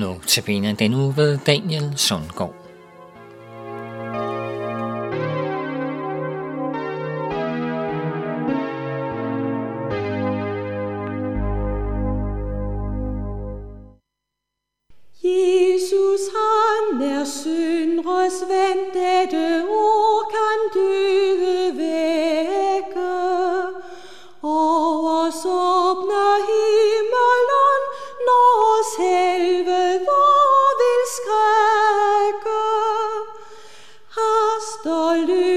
Nu til den uge ved Daniel Sundgaard. salut.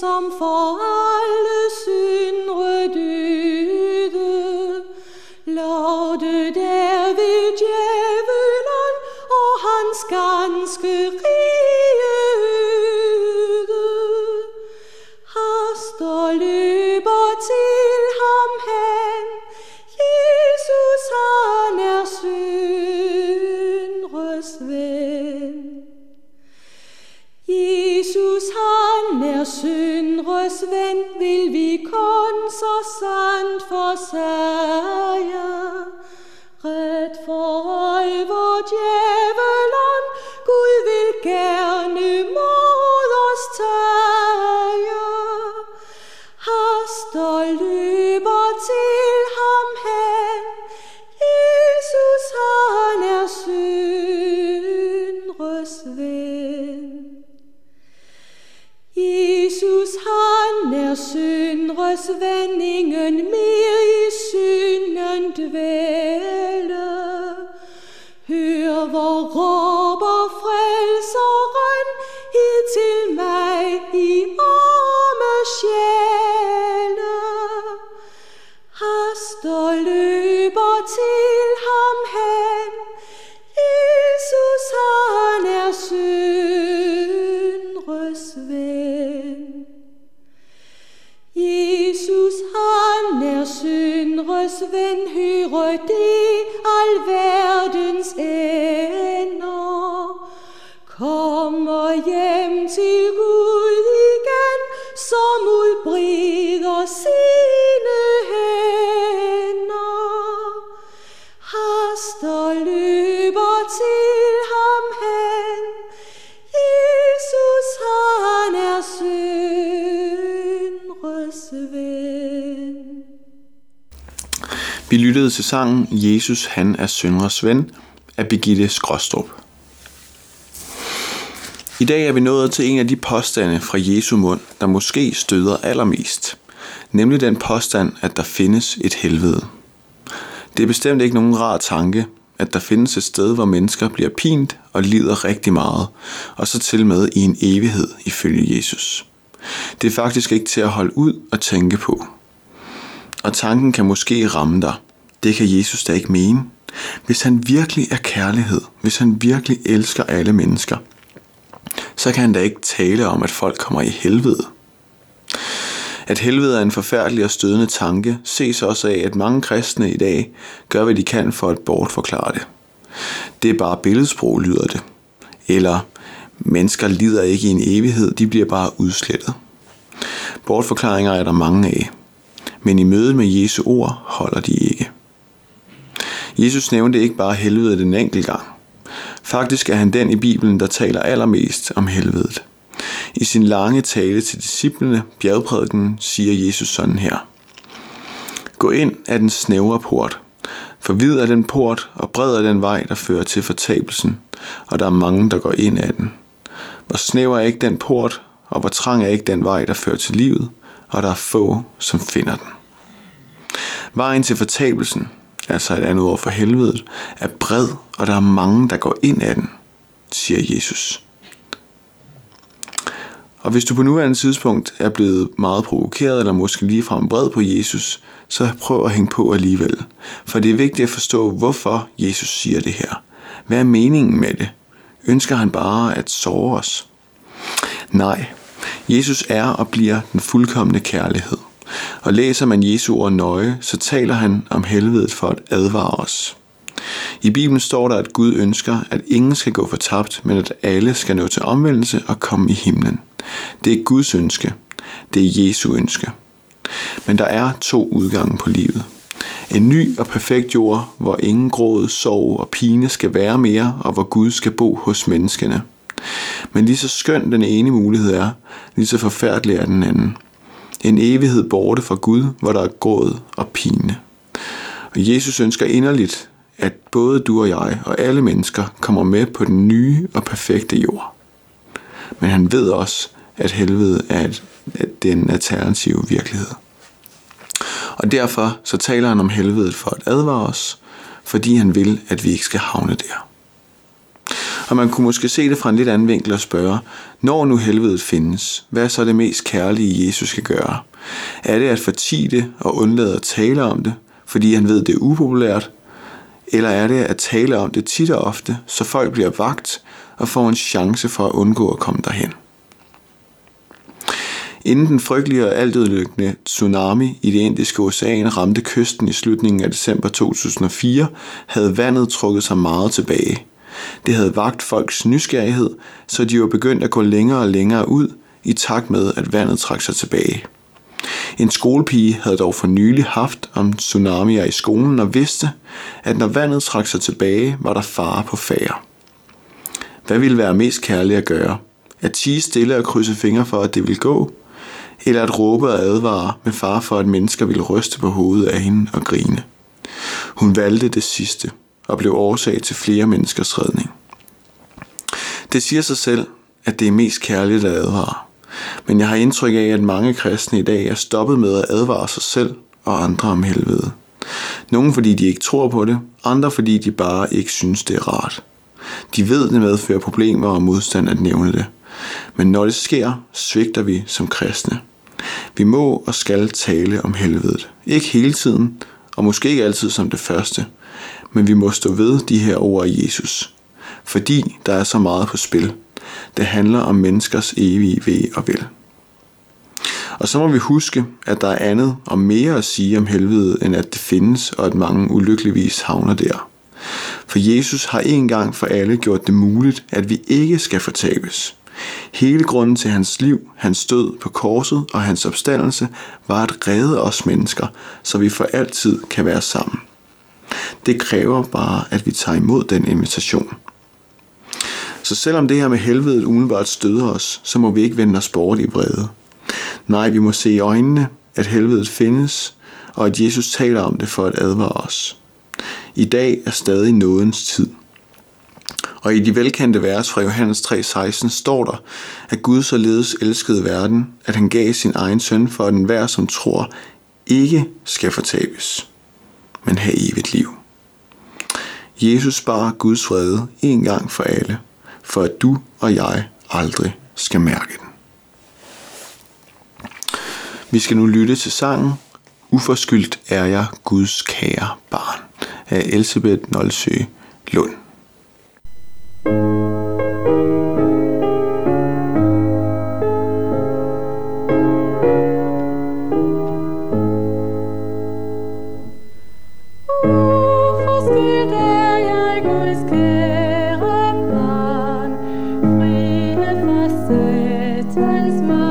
Ven, som for han er syndres vendingen mere i synden dvæle. Hør hvor råber frelseren hid til mig i arme sjæle. Hast og løber til lyttede til sangen Jesus han er syndres ven af Birgitte Skråstrup. I dag er vi nået til en af de påstande fra Jesu mund, der måske støder allermest. Nemlig den påstand, at der findes et helvede. Det er bestemt ikke nogen rar tanke, at der findes et sted, hvor mennesker bliver pint og lider rigtig meget, og så til med i en evighed ifølge Jesus. Det er faktisk ikke til at holde ud og tænke på. Og tanken kan måske ramme dig. Det kan Jesus da ikke mene. Hvis han virkelig er kærlighed, hvis han virkelig elsker alle mennesker, så kan han da ikke tale om, at folk kommer i helvede. At helvede er en forfærdelig og stødende tanke, ses også af, at mange kristne i dag gør, hvad de kan for at bortforklare det. Det er bare billedsprog, lyder det. Eller, mennesker lider ikke i en evighed, de bliver bare udslettet. Bortforklaringer er der mange af, men i mødet med Jesu ord holder de ikke. Jesus nævnte ikke bare helvede den enkelt gang. Faktisk er han den i Bibelen, der taler allermest om helvedet. I sin lange tale til disciplene, bjergprædiken, siger Jesus sådan her. Gå ind af den snævre port, for vid er den port, og bred er den vej, der fører til fortabelsen, og der er mange, der går ind af den. Hvor snæver er ikke den port, og hvor trang er ikke den vej, der fører til livet, og der er få, som finder den. Vejen til fortabelsen altså et andet ord for helvedet, er bred, og der er mange, der går ind af den, siger Jesus. Og hvis du på nuværende tidspunkt er blevet meget provokeret, eller måske ligefrem bred på Jesus, så prøv at hænge på alligevel. For det er vigtigt at forstå, hvorfor Jesus siger det her. Hvad er meningen med det? Ønsker han bare at såre os? Nej, Jesus er og bliver den fuldkommende kærlighed. Og læser man Jesu ord nøje, så taler han om helvedet for at advare os. I Bibelen står der, at Gud ønsker, at ingen skal gå fortabt, men at alle skal nå til omvendelse og komme i himlen. Det er Guds ønske. Det er Jesu ønske. Men der er to udgange på livet. En ny og perfekt jord, hvor ingen gråd, sorg og pine skal være mere, og hvor Gud skal bo hos menneskene. Men lige så skøn den ene mulighed er, lige så forfærdelig er den anden. En evighed borte fra Gud, hvor der er gråd og pine. Og Jesus ønsker inderligt, at både du og jeg og alle mennesker kommer med på den nye og perfekte jord. Men han ved også, at helvede er et, at en alternativ virkelighed. Og derfor så taler han om helvedet for at advare os, fordi han vil, at vi ikke skal havne der. Og man kunne måske se det fra en lidt anden vinkel og spørge, når nu helvedet findes, hvad er så det mest kærlige, Jesus skal gøre? Er det at fortige det og undlade at tale om det, fordi han ved, det er upopulært? Eller er det at tale om det tit og ofte, så folk bliver vagt og får en chance for at undgå at komme derhen? Inden den frygtelige og altødelæggende tsunami i det indiske ocean ramte kysten i slutningen af december 2004, havde vandet trukket sig meget tilbage. Det havde vagt folks nysgerrighed, så de var begyndt at gå længere og længere ud, i takt med, at vandet trak sig tilbage. En skolepige havde dog for nylig haft om tsunamier i skolen og vidste, at når vandet trak sig tilbage, var der fare på færre. Hvad ville være mest kærligt at gøre? At tige stille og krydse fingre for, at det ville gå? Eller at råbe og advare med far for, at mennesker ville ryste på hovedet af hende og grine? Hun valgte det sidste og blev årsag til flere menneskers redning. Det siger sig selv, at det er mest kærligt at advare. Men jeg har indtryk af, at mange kristne i dag er stoppet med at advare sig selv og andre om helvede. Nogle fordi de ikke tror på det, andre fordi de bare ikke synes det er rart. De ved, det medfører problemer og modstand at nævne det. Men når det sker, svigter vi som kristne. Vi må og skal tale om helvedet. Ikke hele tiden, og måske ikke altid som det første, men vi må stå ved de her ord af Jesus. Fordi der er så meget på spil. Det handler om menneskers evige ved og vel. Og så må vi huske, at der er andet og mere at sige om helvede, end at det findes, og at mange ulykkeligvis havner der. For Jesus har en gang for alle gjort det muligt, at vi ikke skal fortabes. Hele grunden til hans liv, hans død på korset og hans opstandelse var at redde os mennesker, så vi for altid kan være sammen. Det kræver bare, at vi tager imod den invitation. Så selvom det her med helvedet umiddelbart støder os, så må vi ikke vende os bort i vrede. Nej, vi må se i øjnene, at helvedet findes, og at Jesus taler om det for at advare os. I dag er stadig nådens tid. Og i de velkendte vers fra Johannes 3:16 står der, at Gud således elskede verden, at han gav sin egen søn for at enhver, som tror, ikke skal fortabes, men have evigt liv. Jesus bar Guds fred en gang for alle, for at du og jeg aldrig skal mærke den. Vi skal nu lytte til sangen Uforskyldt er jeg Guds kære barn af Elisabeth Nolsø Lund. turns my